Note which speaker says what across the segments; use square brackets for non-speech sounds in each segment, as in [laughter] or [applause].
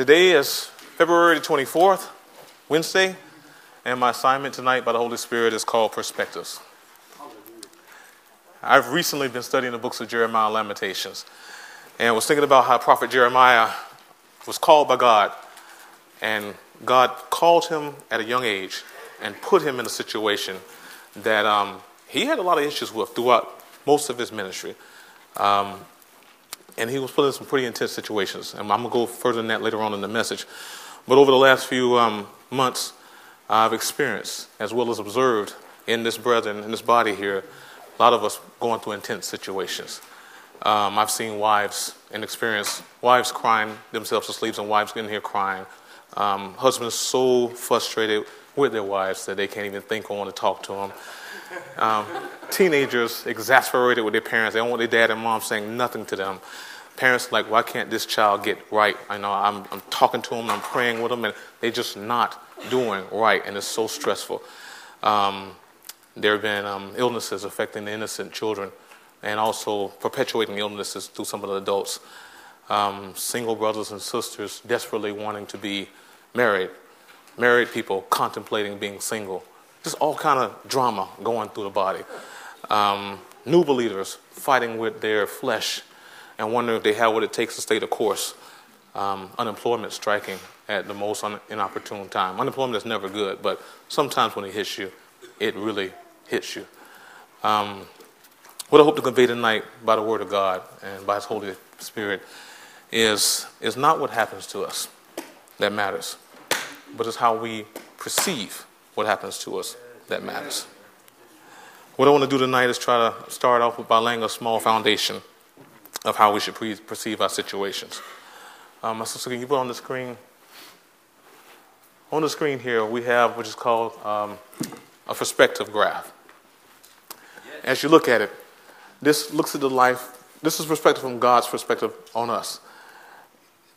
Speaker 1: Today is February 24th, Wednesday, and my assignment tonight by the Holy Spirit is called Perspectives. I've recently been studying the books of Jeremiah and Lamentations, and was thinking about how Prophet Jeremiah was called by God, and God called him at a young age and put him in a situation that um, he had a lot of issues with throughout most of his ministry. Um, and he was put in some pretty intense situations. And I'm going to go further than that later on in the message. But over the last few um, months, I've experienced, as well as observed in this brethren, in this body here, a lot of us going through intense situations. Um, I've seen wives and experienced wives crying themselves to sleep, and wives getting here crying. Um, husbands so frustrated with their wives that they can't even think or want to talk to them. Um, teenagers exasperated with their parents. They don't want their dad and mom saying nothing to them. Parents like, why can't this child get right? I know I'm, I'm talking to them, I'm praying with them, and they're just not doing right, and it's so stressful. Um, there have been um, illnesses affecting the innocent children and also perpetuating illnesses through some of the adults. Um, single brothers and sisters desperately wanting to be married, married people contemplating being single. Just all kind of drama going through the body. Um, new believers fighting with their flesh and wondering if they have what it takes to stay the course. Um, unemployment striking at the most un- inopportune time. Unemployment is never good, but sometimes when it hits you, it really hits you. Um, what I hope to convey tonight by the Word of God and by His Holy Spirit is, is not what happens to us that matters, but it's how we perceive what happens to us that matters. What I want to do tonight is try to start off by laying a small foundation of how we should pre- perceive our situations. Um, my sister, can you put on the screen? On the screen here, we have what is called um, a perspective graph. As you look at it, this looks at the life, this is perspective from God's perspective on us.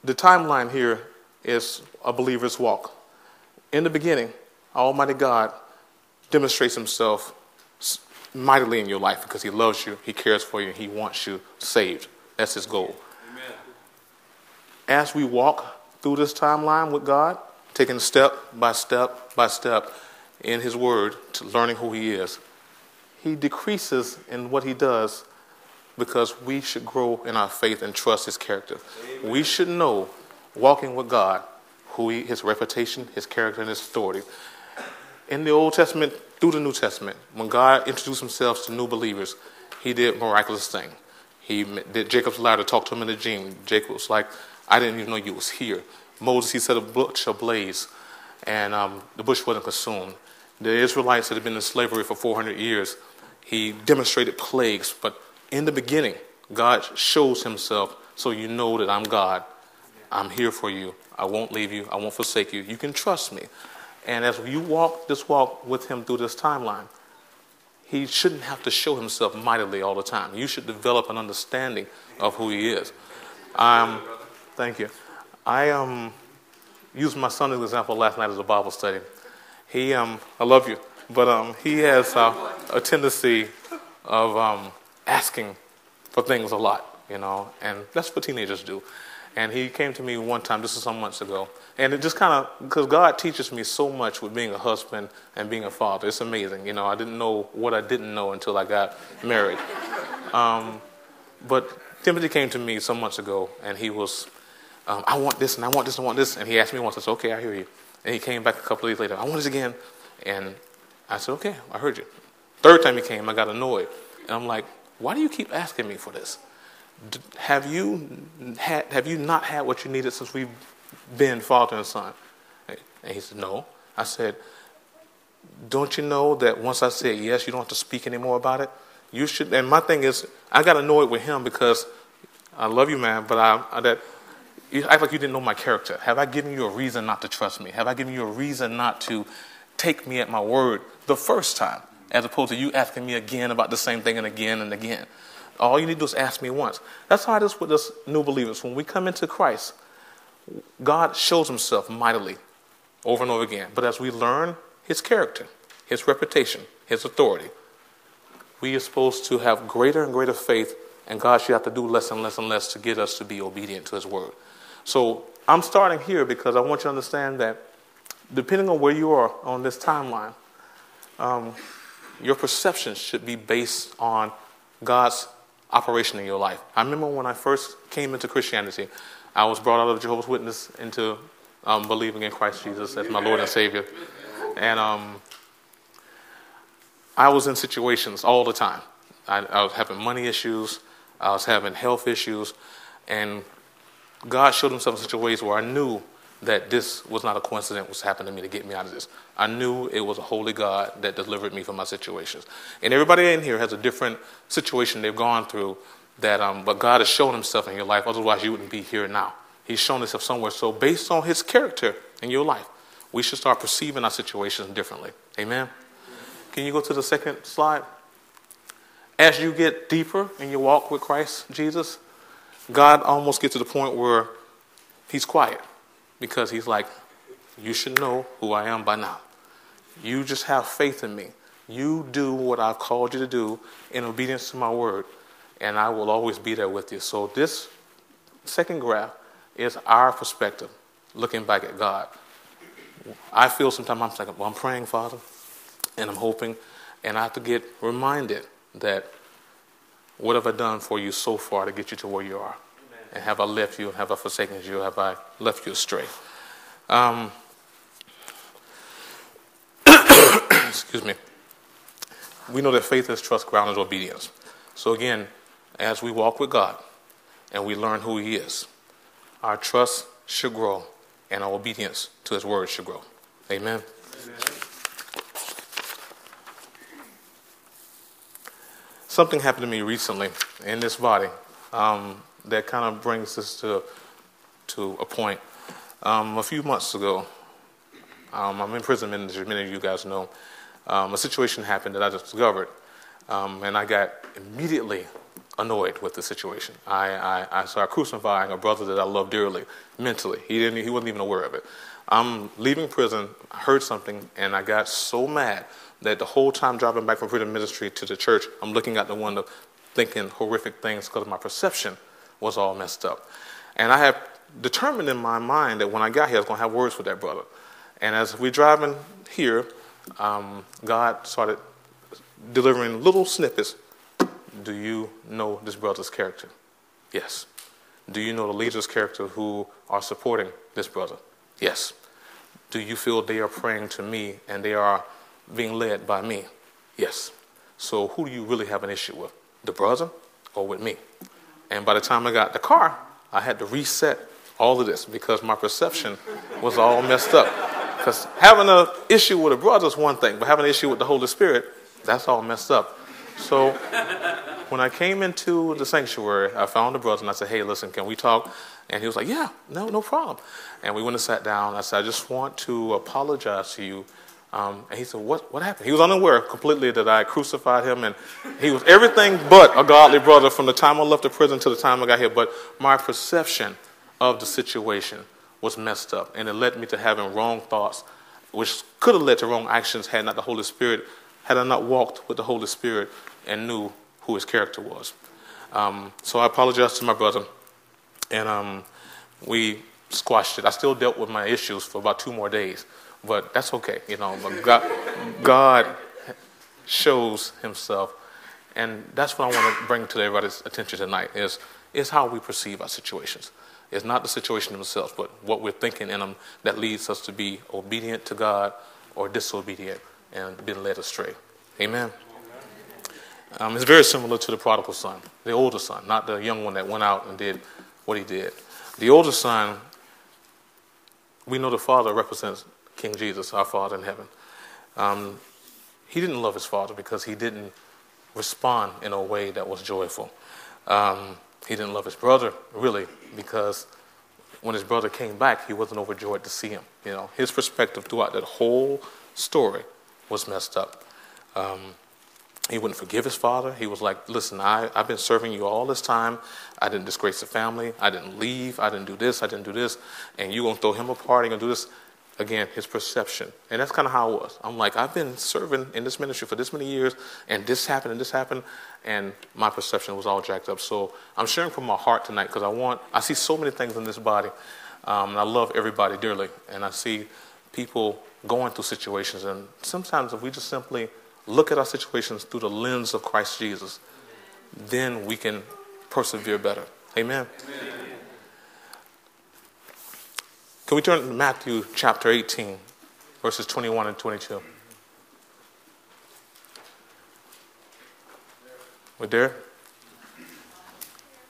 Speaker 1: The timeline here is a believer's walk. In the beginning, Almighty God demonstrates himself mightily in your life because he loves you, he cares for you, he wants you saved. That's his goal. Amen. As we walk through this timeline with God, taking step by step by step in his word to learning who he is, he decreases in what he does because we should grow in our faith and trust his character. Amen. We should know, walking with God, who he, his reputation, his character, and his authority. In the Old Testament, through the New Testament, when God introduced himself to new believers, he did miraculous things. He did Jacob's ladder, talked to him in the dream. Jacob was like, I didn't even know you was here. Moses, he set a bush ablaze, and um, the bush wasn't consumed. The Israelites that had been in slavery for 400 years, he demonstrated plagues, but in the beginning, God shows himself so you know that I'm God. I'm here for you. I won't leave you. I won't forsake you. You can trust me. And as you walk this walk with him through this timeline, he shouldn't have to show himself mightily all the time. You should develop an understanding of who he is. Um, thank you. I um, used my son as an example last night as a Bible study. He, um, I love you, but um, he has uh, a tendency of um, asking for things a lot, you know, and that's what teenagers do. And he came to me one time, this is some months ago. And it just kind of, because God teaches me so much with being a husband and being a father. It's amazing. You know, I didn't know what I didn't know until I got married. [laughs] Um, but Timothy came to me some months ago, and he was, um, I want this, and I want this, and I want this. And he asked me once, I said, okay, I hear you. And he came back a couple of days later, I want this again. And I said, okay, I heard you. Third time he came, I got annoyed. And I'm like, why do you keep asking me for this? Have you had, have you not had what you needed since we've been father and son? And he said, no. I said, don't you know that once I said yes, you don't have to speak anymore about it? You should. And my thing is, I got annoyed with him because I love you, man, but I, I that you act like you didn't know my character. Have I given you a reason not to trust me? Have I given you a reason not to take me at my word the first time, as opposed to you asking me again about the same thing and again and again? All you need to do is ask me once. That's how it is with us new believers. When we come into Christ, God shows himself mightily over and over again. But as we learn his character, his reputation, his authority, we are supposed to have greater and greater faith, and God should have to do less and less and less to get us to be obedient to his word. So I'm starting here because I want you to understand that depending on where you are on this timeline, um, your perception should be based on God's operation in your life. I remember when I first came into Christianity, I was brought out of Jehovah's Witness into um, believing in Christ Jesus as my Lord and Savior. And um, I was in situations all the time. I, I, was having money issues, I was having health issues, and God showed himself in such where I knew that this was not a coincidence was happening to me to get me out of this. I knew it was a holy God that delivered me from my situations. And everybody in here has a different situation they've gone through that um, but God has shown himself in your life, otherwise you wouldn't be here now. He's shown himself somewhere. So based on his character in your life, we should start perceiving our situations differently. Amen. Can you go to the second slide? As you get deeper in your walk with Christ Jesus, God almost gets to the point where he's quiet because he's like, You should know who I am by now. You just have faith in me. You do what I've called you to do in obedience to my word, and I will always be there with you. So, this second graph is our perspective, looking back at God. I feel sometimes I'm like, well, I'm praying, Father, and I'm hoping, and I have to get reminded that what have I done for you so far to get you to where you are? And have I left you? Have I forsaken you? Have I left you astray? Um, [coughs] excuse me. We know that faith is trust, grounded in obedience. So again, as we walk with God and we learn who He is, our trust should grow and our obedience to His word should grow. Amen. Amen. Something happened to me recently in this body. Um, that kind of brings us to, to a point. Um, a few months ago, um, I'm in prison ministry, many of you guys know. Um, a situation happened that I discovered, um, and I got immediately annoyed with the situation. I, I, I started crucifying a brother that I love dearly, mentally. He, didn't, he wasn't even aware of it. I'm leaving prison, I heard something, and I got so mad that the whole time driving back from prison ministry to the church, I'm looking out the window thinking horrific things because of my perception was all messed up. And I had determined in my mind that when I got here, I was going to have words with that brother. And as we're driving here, um, God started delivering little snippets. Do you know this brother's character? Yes. Do you know the leader's character who are supporting this brother? Yes. Do you feel they are praying to me and they are being led by me? Yes. So who do you really have an issue with? The brother or with me? And by the time I got the car, I had to reset all of this because my perception was all messed up. Because having an issue with a brother is one thing, but having an issue with the Holy Spirit, that's all messed up. So when I came into the sanctuary, I found the brother and I said, Hey, listen, can we talk? And he was like, Yeah, no, no problem. And we went and sat down. I said, I just want to apologize to you um, and he said, what, what happened? He was unaware completely that I crucified him, and he was everything but a godly brother from the time I left the prison to the time I got here. But my perception of the situation was messed up, and it led me to having wrong thoughts, which could have led to wrong actions had not the Holy Spirit, had I not walked with the Holy Spirit and knew who his character was. Um, so I apologized to my brother, and um, we squashed it. I still dealt with my issues for about two more days. But that's okay, you know. But God, God shows Himself, and that's what I want to bring to everybody's attention tonight is is how we perceive our situations. It's not the situation themselves, but what we're thinking in them that leads us to be obedient to God or disobedient and being led astray. Amen. Um, it's very similar to the prodigal son, the older son, not the young one that went out and did what he did. The older son, we know the father represents King Jesus, our Father in heaven. Um, he didn't love his father because he didn't respond in a way that was joyful. Um, he didn't love his brother really because when his brother came back, he wasn't overjoyed to see him. You know, his perspective throughout that whole story was messed up. Um, he wouldn't forgive his father. He was like, Listen, I, I've been serving you all this time. I didn't disgrace the family. I didn't leave. I didn't do this. I didn't do this. And you're going to throw him a party and do this again, his perception. And that's kind of how it was. I'm like, I've been serving in this ministry for this many years, and this happened and this happened, and my perception was all jacked up. So I'm sharing from my heart tonight because I want, I see so many things in this body Um, and I love everybody dearly. And I see people going through situations. And sometimes if we just simply look at our situations through the lens of Christ Jesus, then we can persevere better. Amen. Amen. Can we turn to Matthew chapter 18, verses 21 and 22? We're there?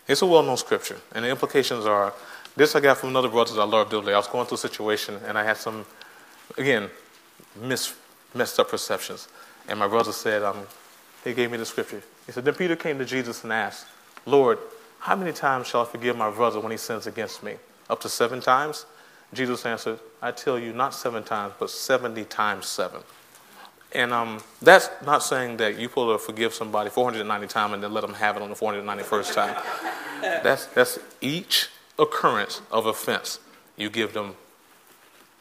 Speaker 1: It's a well known scripture, and the implications are this I got from another brother I love dearly. I was going through a situation, and I had some, again, mis- messed up perceptions. And my brother said, um, he gave me the scripture. He said, Then Peter came to Jesus and asked, Lord, how many times shall I forgive my brother when he sins against me? Up to seven times? Jesus answered, I tell you, not seven times, but 70 times seven. And um, that's not saying that you pull to forgive somebody 490 times and then let them have it on the 491st time. [laughs] that's, that's each occurrence of offense, you give them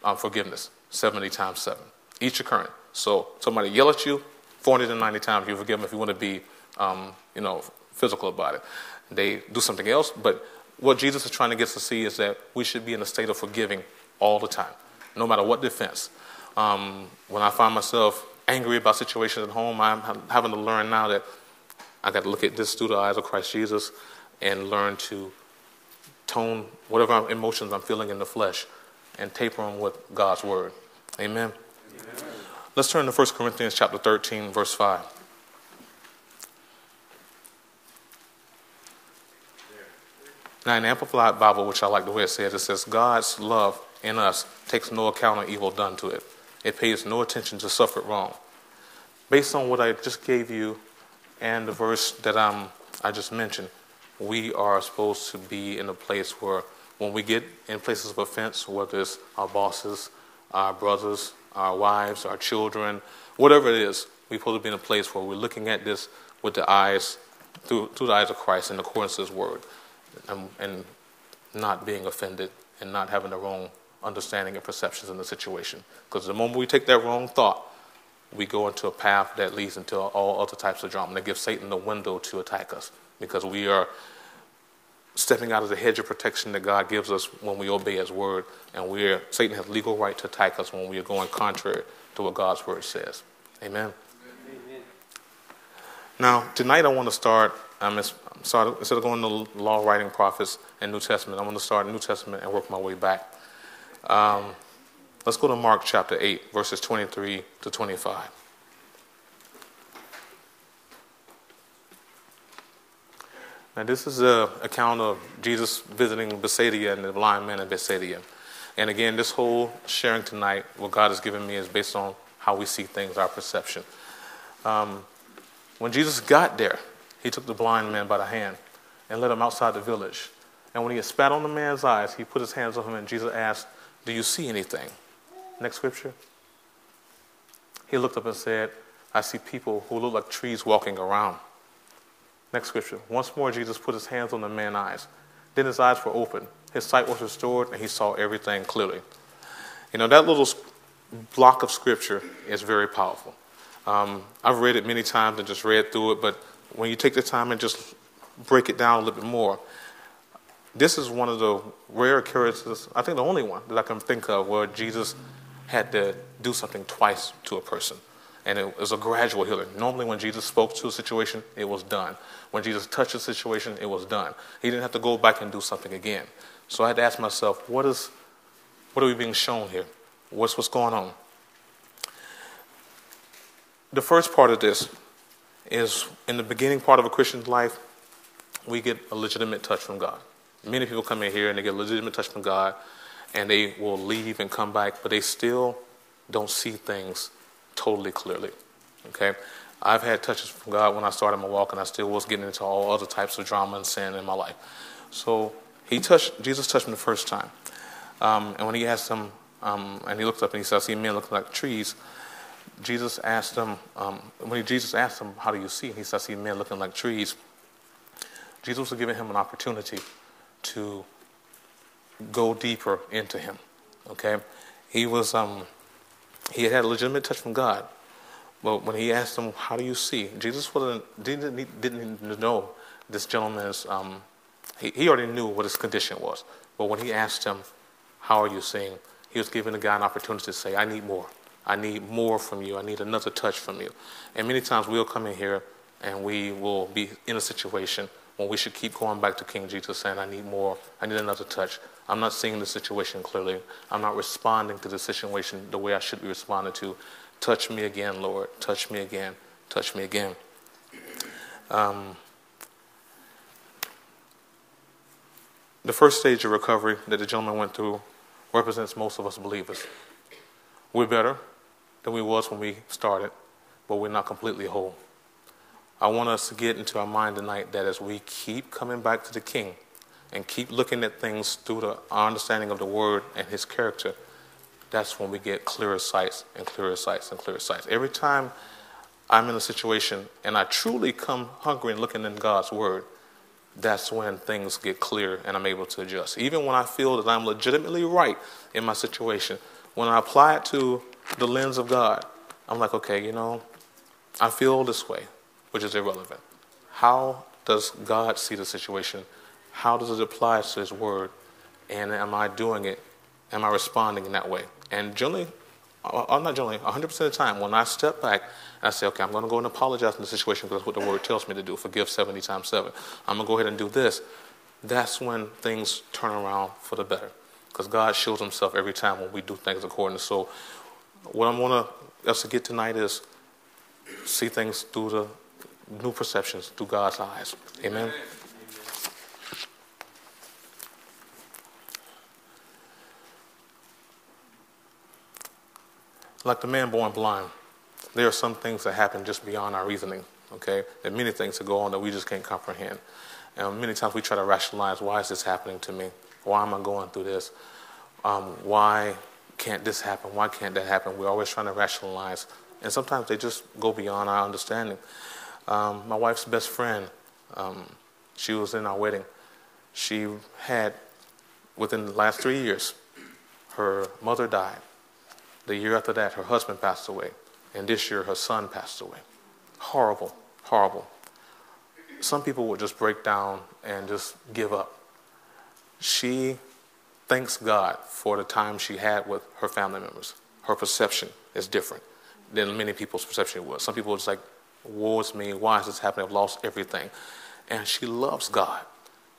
Speaker 1: um, forgiveness 70 times 7. Each occurrence. So somebody yell at you 490 times, you forgive them if you want to be, um, you know, physical about it. They do something else, but what Jesus is trying to get us to see is that we should be in a state of forgiving all the time, no matter what defense. Um, when I find myself angry about situations at home, I'm having to learn now that I got to look at this through the eyes of Christ Jesus and learn to tone whatever emotions I'm feeling in the flesh and taper them with God's word. Amen. Amen. Let's turn to 1 Corinthians chapter 13, verse 5. Now, in the Amplified Bible, which I like the way it says, it says, God's love in us takes no account of evil done to it. It pays no attention to suffered wrong. Based on what I just gave you and the verse that I'm, I just mentioned, we are supposed to be in a place where when we get in places of offense, whether it's our bosses, our brothers, our wives, our children, whatever it is, we're supposed to be in a place where we're looking at this with the eyes, through, through the eyes of Christ in accordance to His Word and, and not being offended and not having the wrong understanding and perceptions in the situation. Because the moment we take that wrong thought, we go into a path that leads into all other types of drama. And it gives Satan the window to attack us because we are stepping out of the hedge of protection that God gives us when we obey His word, and we're Satan has legal right to attack us when we are going contrary to what God's word says. Amen. Amen. Now tonight I want to start. Start, instead of going to law writing prophets and New Testament, I want to start New Testament and work my way back. Um, let's go to Mark chapter 8, verses 23 to 25. Now, this is an account of Jesus visiting Bethsaida and the blind man in Bethsaida. And again, this whole sharing tonight, what God has given me, is based on how we see things, our perception. Um, when Jesus got there, he took the blind man by the hand and led him outside the village. And when he had spat on the man's eyes, he put his hands on him, and Jesus asked, Do you see anything? Next scripture. He looked up and said, I see people who look like trees walking around. Next scripture. Once more, Jesus put his hands on the man's eyes. Then his eyes were opened. His sight was restored, and he saw everything clearly. You know, that little block of scripture is very powerful. Um, I've read it many times and just read through it, but when you take the time and just break it down a little bit more, this is one of the rare occurrences, I think the only one that I can think of, where Jesus had to do something twice to a person. And it was a gradual healing. Normally, when Jesus spoke to a situation, it was done. When Jesus touched a situation, it was done. He didn't have to go back and do something again. So I had to ask myself, what is, what are we being shown here? What's what's going on? The first part of this is in the beginning part of a Christian's life, we get a legitimate touch from God. Many people come in here and they get a legitimate touch from God, and they will leave and come back, but they still don't see things totally clearly. Okay? I've had touches from God when I started my walk, and I still was getting into all other types of drama and sin in my life. So he touched, Jesus touched me the first time. Um, and when he asked him, um, and he looked up and he said, I see men looking like trees. Jesus asked him, um, when he, Jesus asked him, How do you see? He says, I see men looking like trees. Jesus was giving him an opportunity to go deeper into him. Okay? He was, um, he had had a legitimate touch from God. But when he asked him, How do you see? Jesus wasn't, didn't, didn't know this gentleman's, um, he, he already knew what his condition was. But when he asked him, How are you seeing? He was giving the guy an opportunity to say, I need more. I need more from you. I need another touch from you. And many times we'll come in here and we will be in a situation when we should keep going back to King Jesus saying, I need more. I need another touch. I'm not seeing the situation clearly. I'm not responding to the situation the way I should be responding to. Touch me again, Lord. Touch me again. Touch me again. Um, the first stage of recovery that the gentleman went through represents most of us believers. We're better than we was when we started, but we're not completely whole. I want us to get into our mind tonight that as we keep coming back to the King and keep looking at things through the understanding of the Word and His character, that's when we get clearer sights and clearer sights and clearer sights. Every time I'm in a situation and I truly come hungry and looking in God's Word, that's when things get clear and I'm able to adjust. Even when I feel that I'm legitimately right in my situation, when I apply it to the lens of God, I'm like, okay, you know, I feel this way, which is irrelevant. How does God see the situation? How does it apply to His Word? And am I doing it? Am I responding in that way? And generally, I'm uh, not generally, 100% of the time, when I step back I say, okay, I'm going to go and apologize in the situation because that's what the word tells me to do. Forgive 70 times 7. I'm going to go ahead and do this. That's when things turn around for the better. Because God shows himself every time when we do things according to. So, what I want us to get tonight is see things through the new perceptions, through God's eyes. Amen. Amen. Like the man born blind there are some things that happen just beyond our reasoning, okay? There are many things that go on that we just can't comprehend. And many times we try to rationalize why is this happening to me? Why am I going through this? Um, why can't this happen? Why can't that happen? We're always trying to rationalize. And sometimes they just go beyond our understanding. Um, my wife's best friend, um, she was in our wedding. She had, within the last three years, her mother died. The year after that, her husband passed away. And this year, her son passed away. Horrible, horrible. Some people would just break down and just give up. She thanks God for the time she had with her family members. Her perception is different than many people's perception was. Some people just like, woe is me, why is this happening? I've lost everything. And she loves God.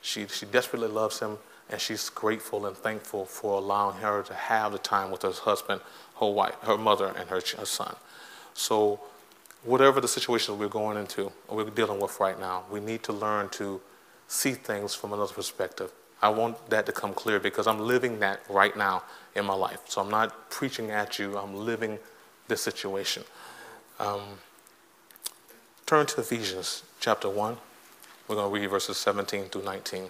Speaker 1: She, she desperately loves him, and she's grateful and thankful for allowing her to have the time with her husband, her wife, her mother, and her, her son. So, whatever the situation we're going into or we're dealing with right now, we need to learn to see things from another perspective. I want that to come clear because I'm living that right now in my life. So I'm not preaching at you, I'm living this situation. Um, turn to Ephesians chapter 1. We're going to read verses 17 through 19.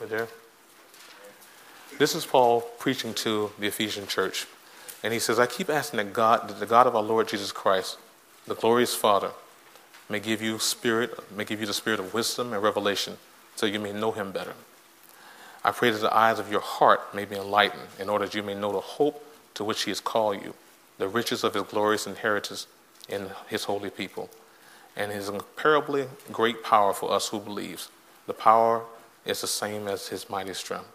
Speaker 1: We're there? This is Paul preaching to the Ephesian church. And he says, I keep asking that God, that the God of our Lord Jesus Christ, the glorious Father, may give you spirit, may give you the spirit of wisdom and revelation, so you may know him better. I pray that the eyes of your heart may be enlightened, in order that you may know the hope to which he has called you, the riches of his glorious inheritance in his holy people, and his incomparably great power for us who believes. The power is the same as his mighty strength.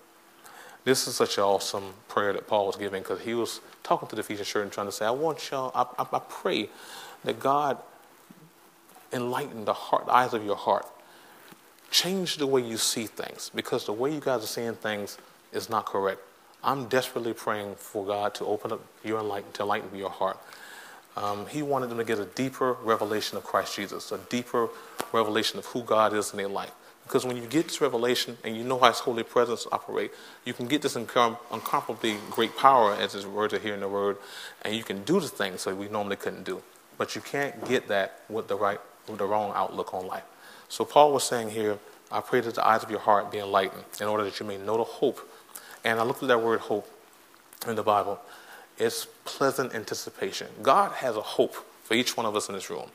Speaker 1: This is such an awesome prayer that Paul was giving because he was talking to the Ephesian church and trying to say, I want y'all, I, I, I pray that God enlighten the heart, the eyes of your heart. Change the way you see things because the way you guys are seeing things is not correct. I'm desperately praying for God to open up your enlighten, to enlighten your heart. Um, he wanted them to get a deeper revelation of Christ Jesus, a deeper revelation of who God is in their life. Because when you get this revelation and you know how His holy presence operate, you can get this incomparably great power, as His words are here in the Word, and you can do the things that we normally couldn't do. But you can't get that with the right, with the wrong outlook on life. So Paul was saying here, I pray that the eyes of your heart be enlightened, in order that you may know the hope. And I looked at that word hope in the Bible. It's pleasant anticipation. God has a hope for each one of us in this room,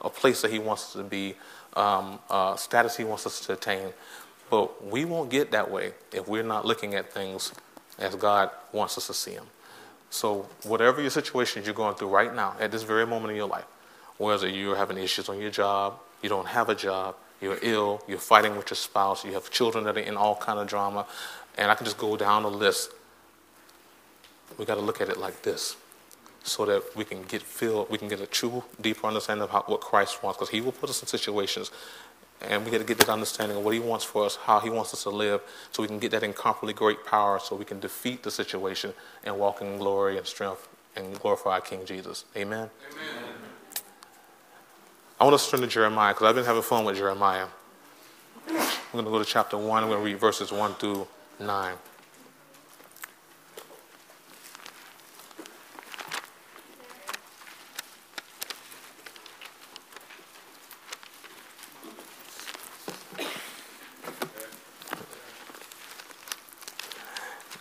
Speaker 1: a place that He wants us to be um, status He wants us to attain. But we won't get that way if we're not looking at things as God wants us to see them. So, whatever your situation you're going through right now, at this very moment in your life, whether you're having issues on your job, you don't have a job, you're ill, you're fighting with your spouse, you have children that are in all kind of drama, and I can just go down the list. We got to look at it like this, so that we can get feel, we can get a true, deeper understanding of how, what Christ wants, because He will put us in situations, and we got to get that understanding of what He wants for us, how He wants us to live, so we can get that incomparably great power, so we can defeat the situation and walk in glory and strength and glorify our King Jesus. Amen. Amen. I want to turn to Jeremiah because I've been having fun with Jeremiah. I'm going to go to chapter 1. I'm going to read verses 1 through 9.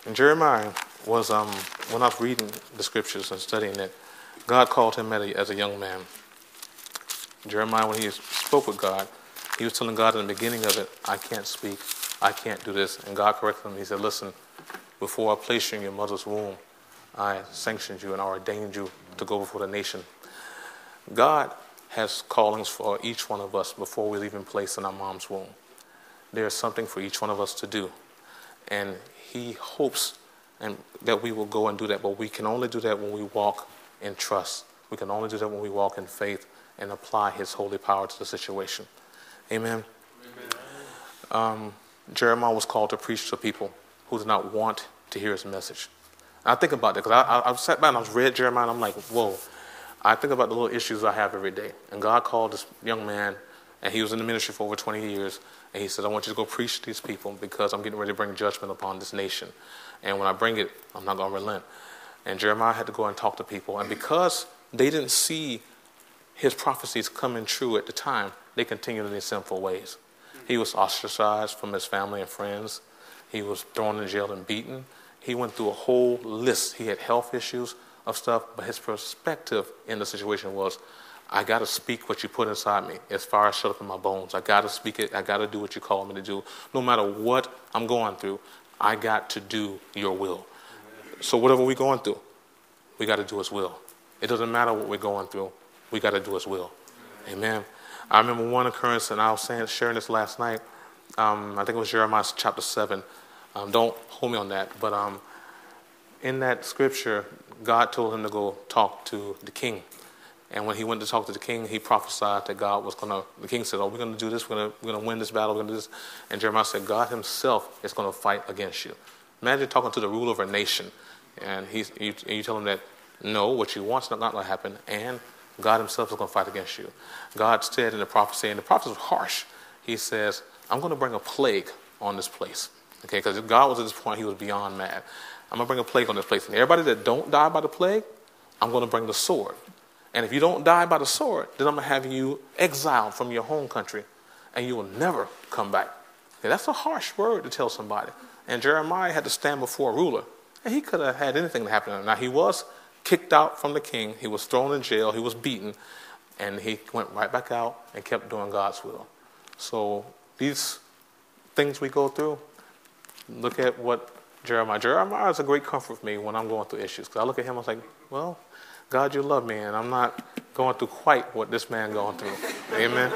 Speaker 1: And Jeremiah was, um, when I was reading the scriptures and studying it, God called him as a young man. Jeremiah, when he spoke with God, he was telling God in the beginning of it, I can't speak, I can't do this. And God corrected him. He said, Listen, before I placed you in your mother's womb, I sanctioned you and I ordained you to go before the nation. God has callings for each one of us before we're even placed in our mom's womb. There's something for each one of us to do. And He hopes and that we will go and do that, but we can only do that when we walk in trust. We can only do that when we walk in faith and apply His holy power to the situation. Amen. Amen. Um, Jeremiah was called to preach to people who did not want to hear his message. And I think about that because I, I, I sat back and I was read Jeremiah and I'm like, whoa. I think about the little issues I have every day. And God called this young man, and he was in the ministry for over 20 years, and he said, I want you to go preach to these people because I'm getting ready to bring judgment upon this nation. And when I bring it, I'm not going to relent. And Jeremiah had to go and talk to people. And because they didn't see his prophecies coming true at the time, they continued in their sinful ways. He was ostracized from his family and friends. He was thrown in jail and beaten. He went through a whole list. He had health issues of stuff, but his perspective in the situation was, I got to speak what you put inside me as far as shut up in my bones. I got to speak it. I got to do what you call me to do. No matter what I'm going through, I got to do your will. So, whatever we're going through, we got to do his will. It doesn't matter what we're going through, we got to do his will. Amen. I remember one occurrence, and I was saying, sharing this last night. Um, I think it was Jeremiah chapter 7. Um, don't hold me on that. But um, in that scripture, God told him to go talk to the king. And when he went to talk to the king, he prophesied that God was going to, the king said, Oh, we're going to do this, we're going to, win this battle, we're going to do this. And Jeremiah said, God himself is going to fight against you. Imagine talking to the ruler of a nation, and, he's, you, and you tell him that, no, what you want is not going to happen, and God himself is going to fight against you. God said in the prophecy, and the prophecy was harsh. He says, I'm going to bring a plague on this place. Okay, because God was at this point, he was beyond mad. I'm going to bring a plague on this place. And everybody that don't die by the plague, I'm going to bring the sword. And if you don't die by the sword, then I'm going to have you exiled from your home country, and you will never come back. Okay, that's a harsh word to tell somebody. And Jeremiah had to stand before a ruler. And he could have had anything to happen to him. Now, he was kicked out from the king. He was thrown in jail. He was beaten. And he went right back out and kept doing God's will. So these things we go through, look at what Jeremiah. Jeremiah is a great comfort for me when I'm going through issues. Because I look at him, I was like, well, God, you love me, and I'm not going through quite what this man going through. Amen.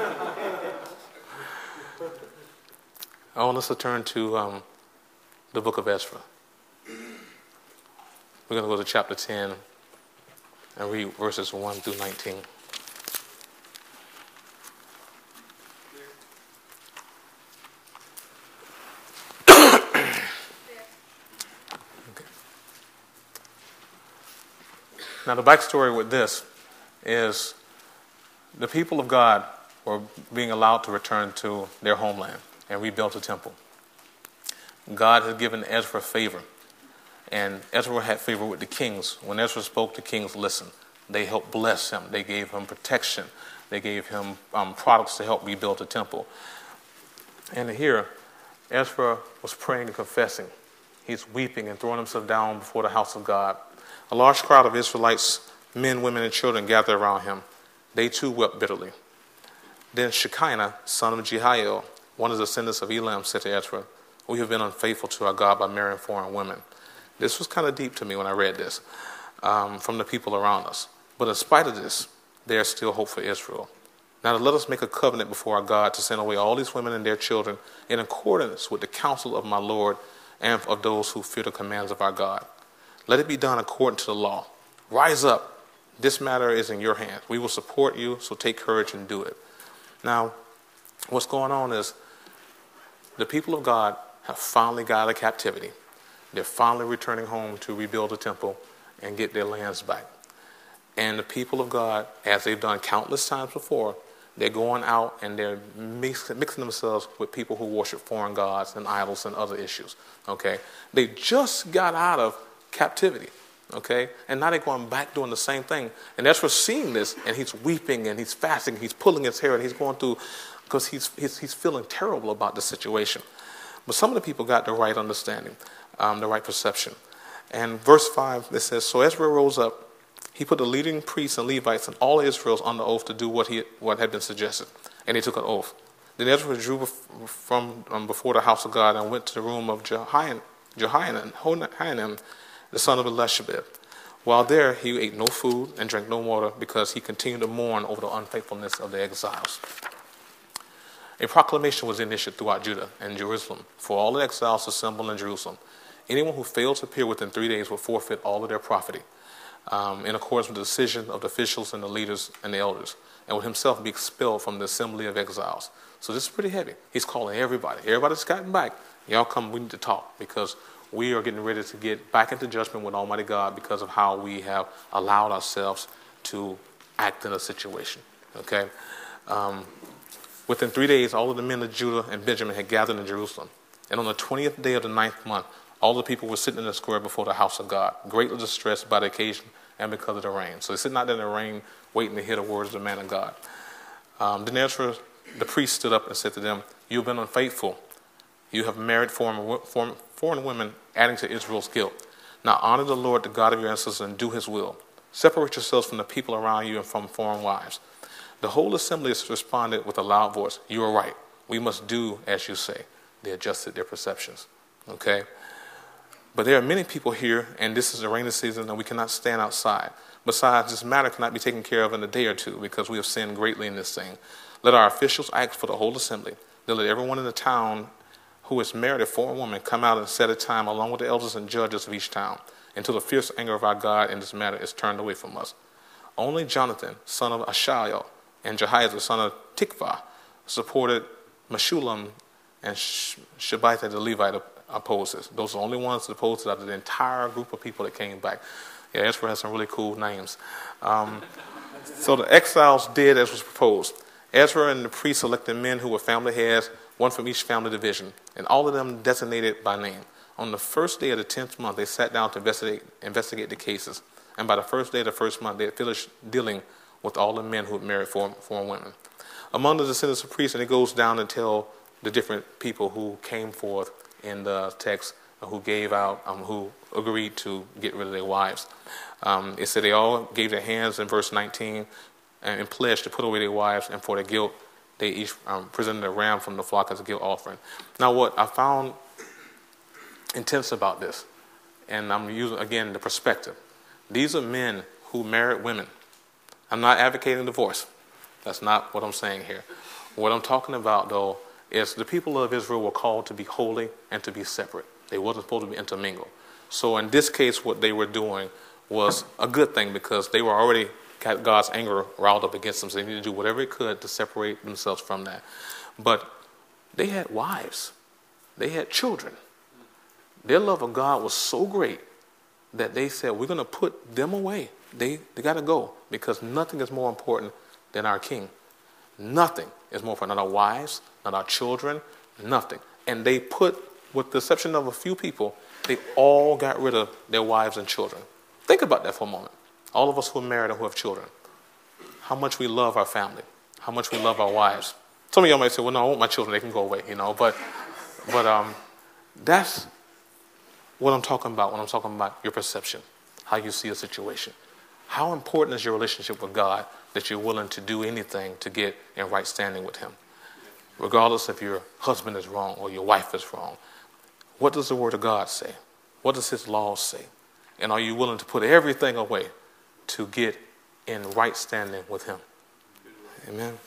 Speaker 1: I want us to turn to um, the book of Ezra. We're going to go to chapter 10 and read verses 1 through 19. [coughs] Now, the backstory with this is the people of God were being allowed to return to their homeland and rebuild the temple. God had given Ezra favor and Ezra had favor with the kings. When Ezra spoke, the kings listened. They helped bless him. They gave him protection. They gave him um, products to help rebuild the temple. And here, Ezra was praying and confessing. He's weeping and throwing himself down before the house of God. A large crowd of Israelites, men, women, and children gathered around him. They too wept bitterly. Then Shekaniah, son of Jehiel, one of the descendants of Elam, said to Ezra, We have been unfaithful to our God by marrying foreign women. This was kind of deep to me when I read this um, from the people around us. But in spite of this, there's still hope for Israel. Now let us make a covenant before our God to send away all these women and their children in accordance with the counsel of my Lord and of those who fear the commands of our God. Let it be done according to the law. Rise up. This matter is in your hands. We will support you, so take courage and do it. Now, what's going on is the people of God have finally got out of captivity. They're finally returning home to rebuild the temple and get their lands back. And the people of God, as they've done countless times before, they're going out and they're mix, mixing themselves with people who worship foreign gods and idols and other issues. Okay? They just got out of captivity. Okay? And now they're going back doing the same thing. And Ezra seeing this, and he's weeping and he's fasting, he's pulling his hair, and he's going through, because he's, he's, he's feeling terrible about the situation. But some of the people got the right understanding, um, the right perception. And verse 5, it says So Ezra rose up he put the leading priests and Levites and all Israel's under oath to do what, he, what had been suggested. And he took an oath. Then Ezra drew from um, before the house of God and went to the room of Jehohanan, Jehohanan the son of Elishabeth. While there, he ate no food and drank no water because he continued to mourn over the unfaithfulness of the exiles. A proclamation was initiated throughout Judah and Jerusalem for all the exiles assembled in Jerusalem. Anyone who failed to appear within three days would forfeit all of their property um, in accordance with the decision of the officials and the leaders and the elders, and would himself be expelled from the assembly of exiles. So this is pretty heavy. He's calling everybody. Everybody's gotten back. Y'all come, we need to talk because we are getting ready to get back into judgment with Almighty God because of how we have allowed ourselves to act in a situation. Okay? Um, within three days, all of the men of Judah and Benjamin had gathered in Jerusalem. And on the 20th day of the ninth month, all the people were sitting in the square before the house of God, greatly distressed by the occasion and because of the rain. So they're sitting out there in the rain, waiting to hear the words of the man of God. Um, the priest, stood up and said to them, You have been unfaithful. You have married foreign, foreign women, adding to Israel's guilt. Now honor the Lord, the God of your ancestors, and do his will. Separate yourselves from the people around you and from foreign wives. The whole assembly responded with a loud voice, You are right. We must do as you say. They adjusted their perceptions. Okay? But there are many people here, and this is the rainy season, and we cannot stand outside. Besides, this matter cannot be taken care of in a day or two because we have sinned greatly in this thing. Let our officials act for the whole assembly. Then let everyone in the town who has married a foreign woman come out and set a time along with the elders and judges of each town until the fierce anger of our God in this matter is turned away from us. Only Jonathan, son of Asahel, and Jehiah, son of Tikvah, supported Meshullam and Shabbatai the Levite opposes. Those are the only ones that oppose out of the entire group of people that came back. Yeah, Ezra has some really cool names. Um, [laughs] so the exiles did as was proposed. Ezra and the priests selected men who were family heads, one from each family division, and all of them designated by name. On the first day of the tenth month, they sat down to investigate, investigate the cases. And by the first day of the first month, they had finished dealing with all the men who had married foreign, foreign women. Among the descendants of priests, and it goes down tell the different people who came forth in the text who gave out, um, who agreed to get rid of their wives. Um, it said they all gave their hands in verse 19 and, and pledged to put away their wives, and for their guilt, they each um, presented a ram from the flock as a guilt offering. Now, what I found intense about this, and I'm using again the perspective, these are men who married women. I'm not advocating divorce. That's not what I'm saying here. What I'm talking about, though, is the people of Israel were called to be holy and to be separate. They wasn't supposed to be intermingled. So in this case, what they were doing was a good thing because they were already got God's anger riled up against them. So they needed to do whatever they could to separate themselves from that. But they had wives. They had children. Their love of God was so great that they said, we're going to put them away. They, they got to go because nothing is more important than our king. Nothing is more important. Not our wives, not our children, nothing. And they put, with the exception of a few people, they all got rid of their wives and children. Think about that for a moment. All of us who are married and who have children, how much we love our family, how much we love our wives. Some of y'all might say, well, no, I want my children, they can go away, you know, but, but um, that's what I'm talking about when I'm talking about your perception, how you see a situation. How important is your relationship with God that you're willing to do anything to get in right standing with Him? Regardless if your husband is wrong or your wife is wrong, what does the Word of God say? What does His law say? And are you willing to put everything away to get in right standing with Him? Amen.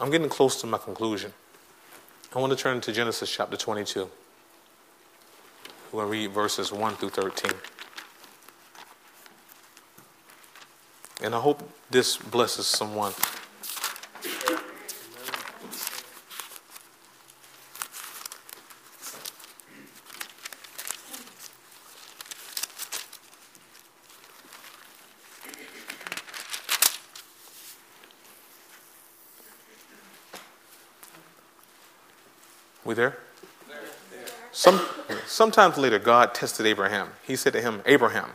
Speaker 1: I'm getting close to my conclusion. I want to turn to Genesis chapter 22. We're going to read verses 1 through 13. And I hope this blesses someone. We there? Some, sometimes later, God tested Abraham. He said to him, Abraham,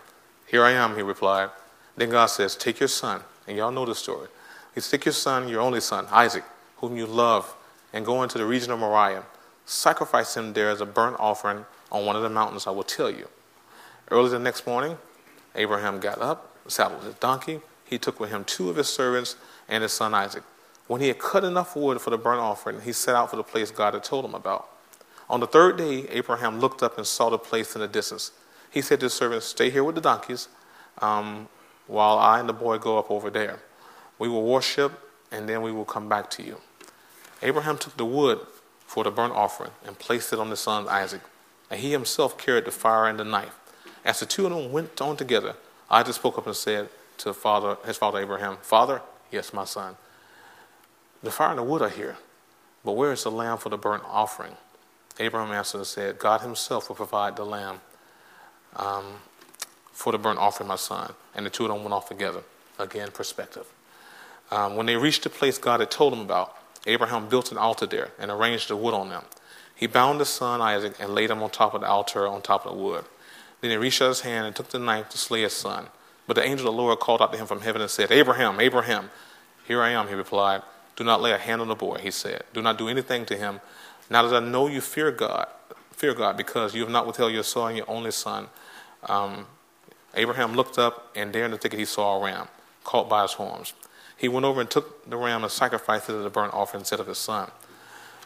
Speaker 1: here I am, he replied. Then God says, Take your son, and y'all know the story. He says, Take your son, your only son, Isaac, whom you love, and go into the region of Moriah. Sacrifice him there as a burnt offering on one of the mountains I will tell you. Early the next morning, Abraham got up, saddled his donkey. He took with him two of his servants and his son Isaac. When he had cut enough wood for the burnt offering, he set out for the place God had told him about. On the third day, Abraham looked up and saw the place in the distance. He said to his servants, Stay here with the donkeys. Um, while I and the boy go up over there. We will worship, and then we will come back to you. Abraham took the wood for the burnt offering and placed it on his son Isaac, and he himself carried the fire and the knife. As the two of them went on together, Isaac spoke up and said to father, his father Abraham, Father, yes, my son, the fire and the wood are here, but where is the lamb for the burnt offering? Abraham answered and said, God himself will provide the lamb. Um, for the burnt offering, my son. And the two of them went off together. Again, perspective. Um, when they reached the place God had told them about, Abraham built an altar there and arranged the wood on them. He bound his son Isaac and laid him on top of the altar on top of the wood. Then he reached out his hand and took the knife to slay his son. But the angel of the Lord called out to him from heaven and said, Abraham, Abraham. Here I am, he replied. Do not lay a hand on the boy, he said. Do not do anything to him. Now that I know you fear God, fear God, because you have not withheld your son, your only son. Um, Abraham looked up, and there in the thicket he saw a ram caught by his horns. He went over and took the ram and sacrificed it as a burnt offering instead of his son.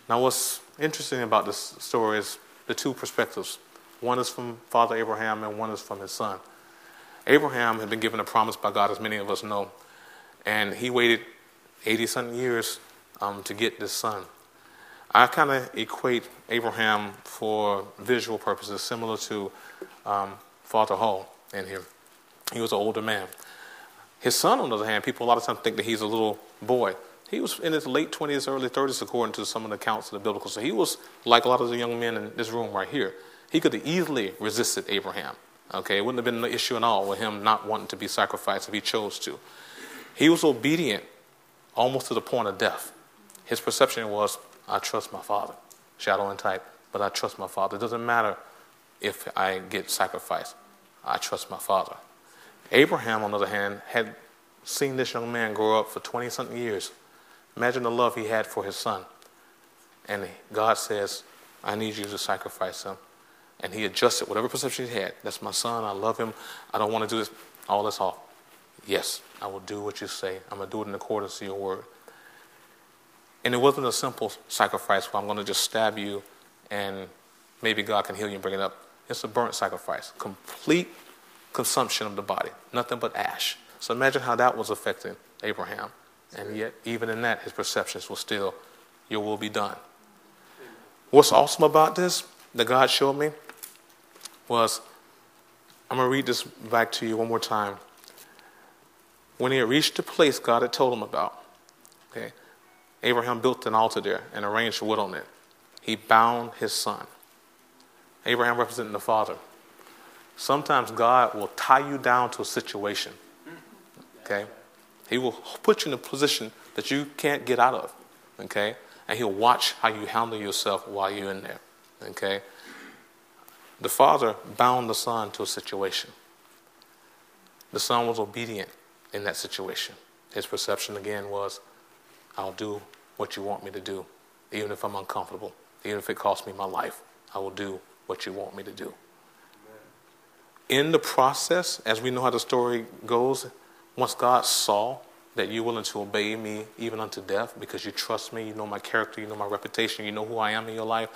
Speaker 1: Now, what's interesting about this story is the two perspectives. One is from Father Abraham, and one is from his son. Abraham had been given a promise by God, as many of us know, and he waited 80 something years um, to get this son. I kind of equate Abraham for visual purposes, similar to um, Father Hall in here. He was an older man. His son, on the other hand, people a lot of times think that he's a little boy. He was in his late 20s, early 30s, according to some of the accounts of the biblical. So he was like a lot of the young men in this room right here. He could have easily resisted Abraham. Okay, it wouldn't have been an issue at all with him not wanting to be sacrificed if he chose to. He was obedient almost to the point of death. His perception was, I trust my father, shadow and type, but I trust my father. It doesn't matter if I get sacrificed. I trust my father. Abraham, on the other hand, had seen this young man grow up for 20 something years. Imagine the love he had for his son. And God says, I need you to sacrifice him. And he adjusted whatever perception he had. That's my son. I love him. I don't want to do this. All this off. Yes, I will do what you say. I'm going to do it in accordance to your word. And it wasn't a simple sacrifice where I'm going to just stab you and maybe God can heal you and bring it up. It's a burnt sacrifice, complete consumption of the body, nothing but ash. So imagine how that was affecting Abraham. And yet, even in that, his perceptions were still, Your will be done. What's awesome about this that God showed me was I'm going to read this back to you one more time. When he had reached the place God had told him about, okay, Abraham built an altar there and arranged wood on it. He bound his son. Abraham representing the father. Sometimes God will tie you down to a situation. Okay? He will put you in a position that you can't get out of. Okay? And he'll watch how you handle yourself while you're in there. Okay? The father bound the son to a situation. The son was obedient in that situation. His perception again was, I'll do what you want me to do, even if I'm uncomfortable, even if it costs me my life. I will do what you want me to do. In the process, as we know how the story goes, once God saw that you're willing to obey me even unto death because you trust me, you know my character, you know my reputation, you know who I am in your life,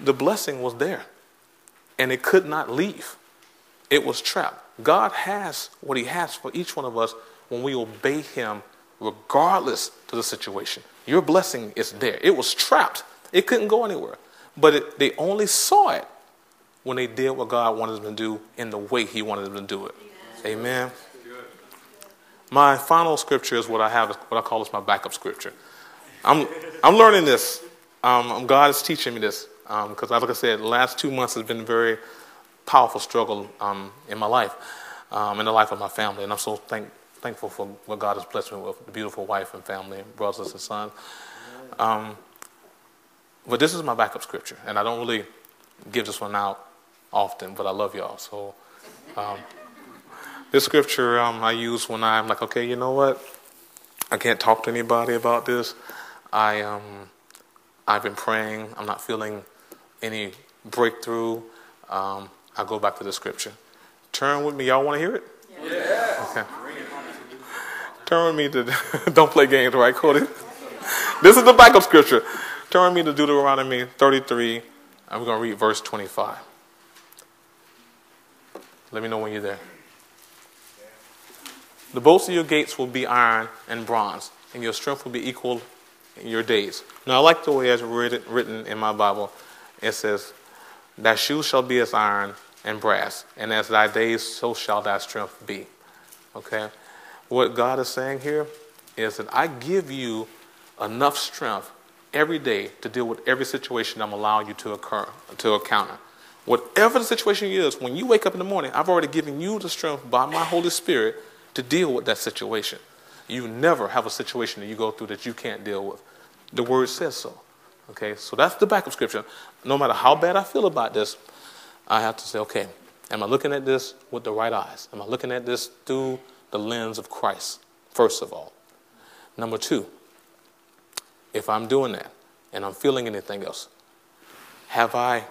Speaker 1: the blessing was there. And it could not leave. It was trapped. God has what He has for each one of us when we obey Him regardless to the situation. Your blessing is there. It was trapped, it couldn't go anywhere. But it, they only saw it when they did what God wanted them to do in the way He wanted them to do it. Amen. My final scripture is what I have, what I call is my backup scripture. I'm, I'm learning this. Um, God is teaching me this because, um, like I said, the last two months has been a very powerful struggle um, in my life, um, in the life of my family, and I'm so thank, thankful for what God has blessed me with, a beautiful wife and family, and brothers and sons. Um, but this is my backup scripture, and I don't really give this one out often, but I love y'all. So um, this scripture um, I use when I'm like, okay, you know what? I can't talk to anybody about this. I um, I've been praying. I'm not feeling any breakthrough. Um, I go back to the scripture. Turn with me. Y'all want to hear it? Yeah. Okay. Turn me to. [laughs] don't play games, right, Cody? this is the backup scripture. Turn me to Deuteronomy 33. I'm going to read verse 25. Let me know when you're there. The bolts of your gates will be iron and bronze, and your strength will be equal in your days. Now, I like the way it's written in my Bible. It says, Thy shoes shall be as iron and brass, and as thy days, so shall thy strength be. Okay? What God is saying here is that I give you enough strength every day to deal with every situation I'm allowing you to occur, to encounter. Whatever the situation is, when you wake up in the morning, I've already given you the strength by my Holy Spirit to deal with that situation. You never have a situation that you go through that you can't deal with. The word says so. Okay, so that's the backup scripture. No matter how bad I feel about this, I have to say, okay, am I looking at this with the right eyes? Am I looking at this through the lens of Christ, first of all? Number two, if I'm doing that and I'm feeling anything else, have I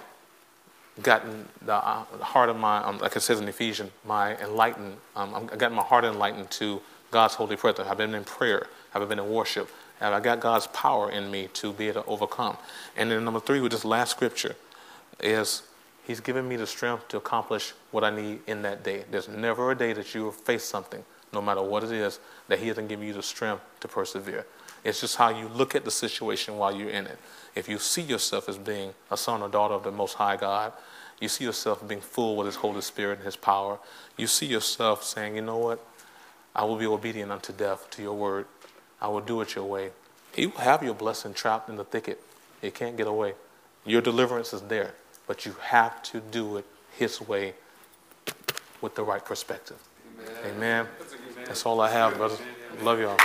Speaker 1: gotten the, uh, heart of my, um, like it says in Ephesians, my enlightened, um, I got my heart enlightened to God's holy presence. I've been in prayer. Have I been in worship? Have I got God's power in me to be able to overcome? And then number three, with this last scripture, is He's given me the strength to accomplish what I need in that day. There's never a day that you will face something, no matter what it is, that He doesn't give you the strength to persevere. It's just how you look at the situation while you're in it. If you see yourself as being a son or daughter of the Most High God, you see yourself being full with His Holy Spirit and His power, you see yourself saying, you know what? I will be obedient unto death to your word. I will do it your way. He will have your blessing trapped in the thicket. It can't get away. Your deliverance is there, but you have to do it His way with the right perspective. Amen. Amen. That's all I have, brother. Love y'all.